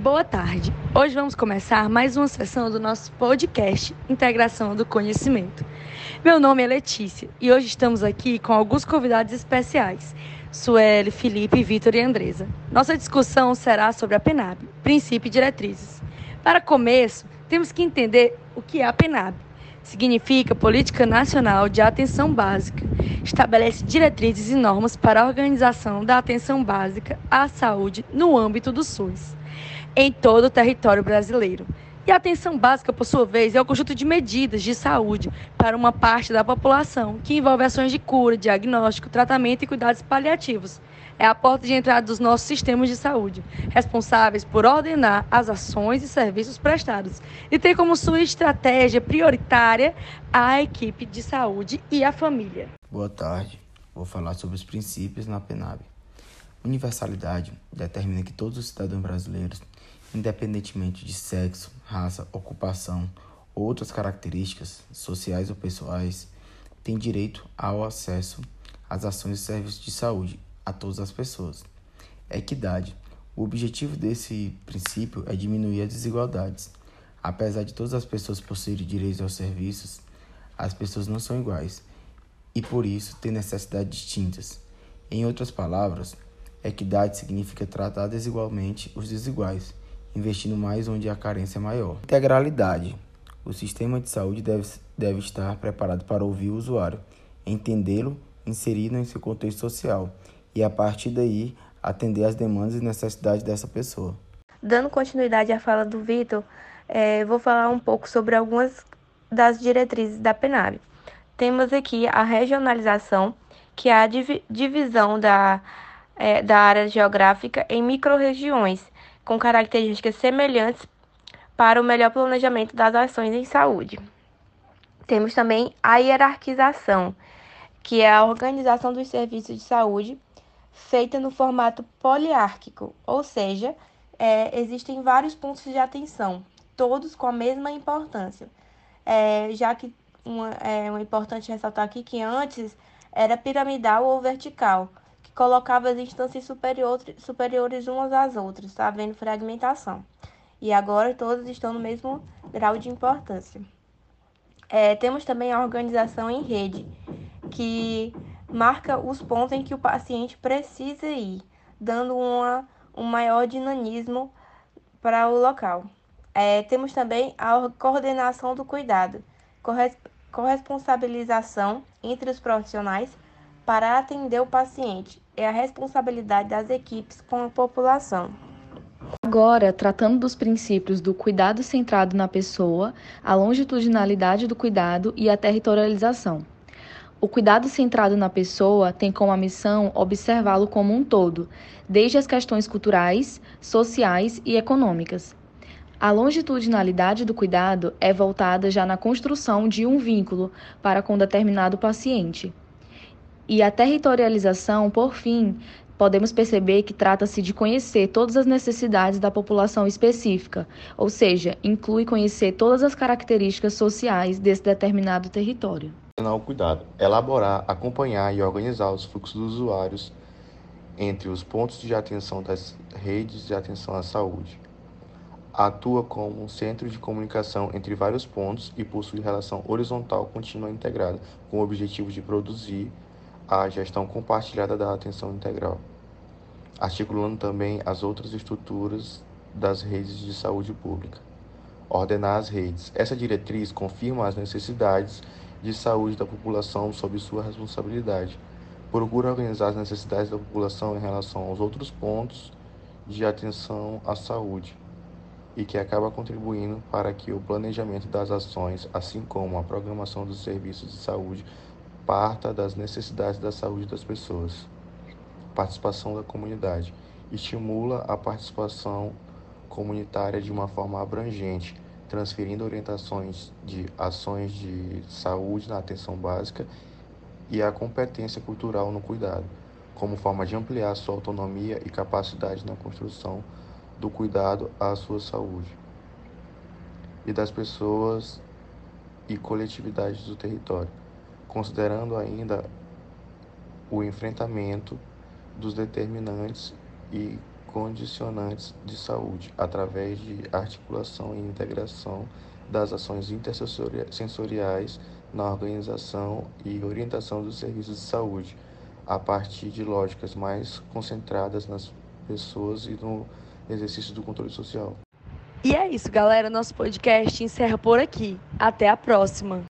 Boa tarde. Hoje vamos começar mais uma sessão do nosso podcast Integração do Conhecimento. Meu nome é Letícia e hoje estamos aqui com alguns convidados especiais, Sueli, Felipe, Vitor e Andresa. Nossa discussão será sobre a PENAB, princípio e diretrizes. Para começo, temos que entender o que é a PENAB. Significa Política Nacional de Atenção Básica. Estabelece diretrizes e normas para a organização da atenção básica à saúde no âmbito do SUS em todo o território brasileiro. E a atenção básica, por sua vez, é o conjunto de medidas de saúde para uma parte da população, que envolve ações de cura, diagnóstico, tratamento e cuidados paliativos. É a porta de entrada dos nossos sistemas de saúde, responsáveis por ordenar as ações e serviços prestados e ter como sua estratégia prioritária a equipe de saúde e a família. Boa tarde. Vou falar sobre os princípios na PENAB. Universalidade determina que todos os cidadãos brasileiros independentemente de sexo, raça, ocupação ou outras características sociais ou pessoais, têm direito ao acesso às ações e serviços de saúde a todas as pessoas. Equidade. O objetivo desse princípio é diminuir as desigualdades. Apesar de todas as pessoas possuírem direitos aos serviços, as pessoas não são iguais e por isso têm necessidades distintas. Em outras palavras, equidade significa tratar desigualmente os desiguais investindo mais onde a carência é maior. Integralidade. O sistema de saúde deve, deve estar preparado para ouvir o usuário, entendê-lo, inseri-lo em seu contexto social e, a partir daí, atender às demandas e necessidades dessa pessoa. Dando continuidade à fala do Vitor, é, vou falar um pouco sobre algumas das diretrizes da PENAB. Temos aqui a regionalização, que é a divisão da, é, da área geográfica em microrregiões, com características semelhantes para o melhor planejamento das ações em saúde. Temos também a hierarquização, que é a organização dos serviços de saúde feita no formato poliárquico, ou seja, é, existem vários pontos de atenção, todos com a mesma importância. É, já que uma, é importante ressaltar aqui que antes era piramidal ou vertical, colocava as instâncias superiores, umas às outras, havendo fragmentação. E agora todas estão no mesmo grau de importância. É, temos também a organização em rede, que marca os pontos em que o paciente precisa ir, dando uma, um maior dinamismo para o local. É, temos também a coordenação do cuidado, corresponsabilização entre os profissionais para atender o paciente é a responsabilidade das equipes com a população. Agora, tratando dos princípios do cuidado centrado na pessoa, a longitudinalidade do cuidado e a territorialização. O cuidado centrado na pessoa tem como missão observá-lo como um todo, desde as questões culturais, sociais e econômicas. A longitudinalidade do cuidado é voltada já na construção de um vínculo para com determinado paciente. E a territorialização, por fim, podemos perceber que trata-se de conhecer todas as necessidades da população específica, ou seja, inclui conhecer todas as características sociais desse determinado território. O cuidado, elaborar, acompanhar e organizar os fluxos dos usuários entre os pontos de atenção das redes de atenção à saúde. Atua como um centro de comunicação entre vários pontos e possui relação horizontal contínua integrada, com o objetivo de produzir a gestão compartilhada da atenção integral, articulando também as outras estruturas das redes de saúde pública. Ordenar as redes. Essa diretriz confirma as necessidades de saúde da população sob sua responsabilidade. Procura organizar as necessidades da população em relação aos outros pontos de atenção à saúde e que acaba contribuindo para que o planejamento das ações, assim como a programação dos serviços de saúde, parta das necessidades da saúde das pessoas. Participação da comunidade estimula a participação comunitária de uma forma abrangente, transferindo orientações de ações de saúde na atenção básica e a competência cultural no cuidado, como forma de ampliar sua autonomia e capacidade na construção do cuidado à sua saúde e das pessoas e coletividades do território considerando ainda o enfrentamento dos determinantes e condicionantes de saúde, através de articulação e integração das ações intersensoriais na organização e orientação dos serviços de saúde, a partir de lógicas mais concentradas nas pessoas e no exercício do controle social. E é isso, galera. Nosso podcast encerra por aqui. Até a próxima.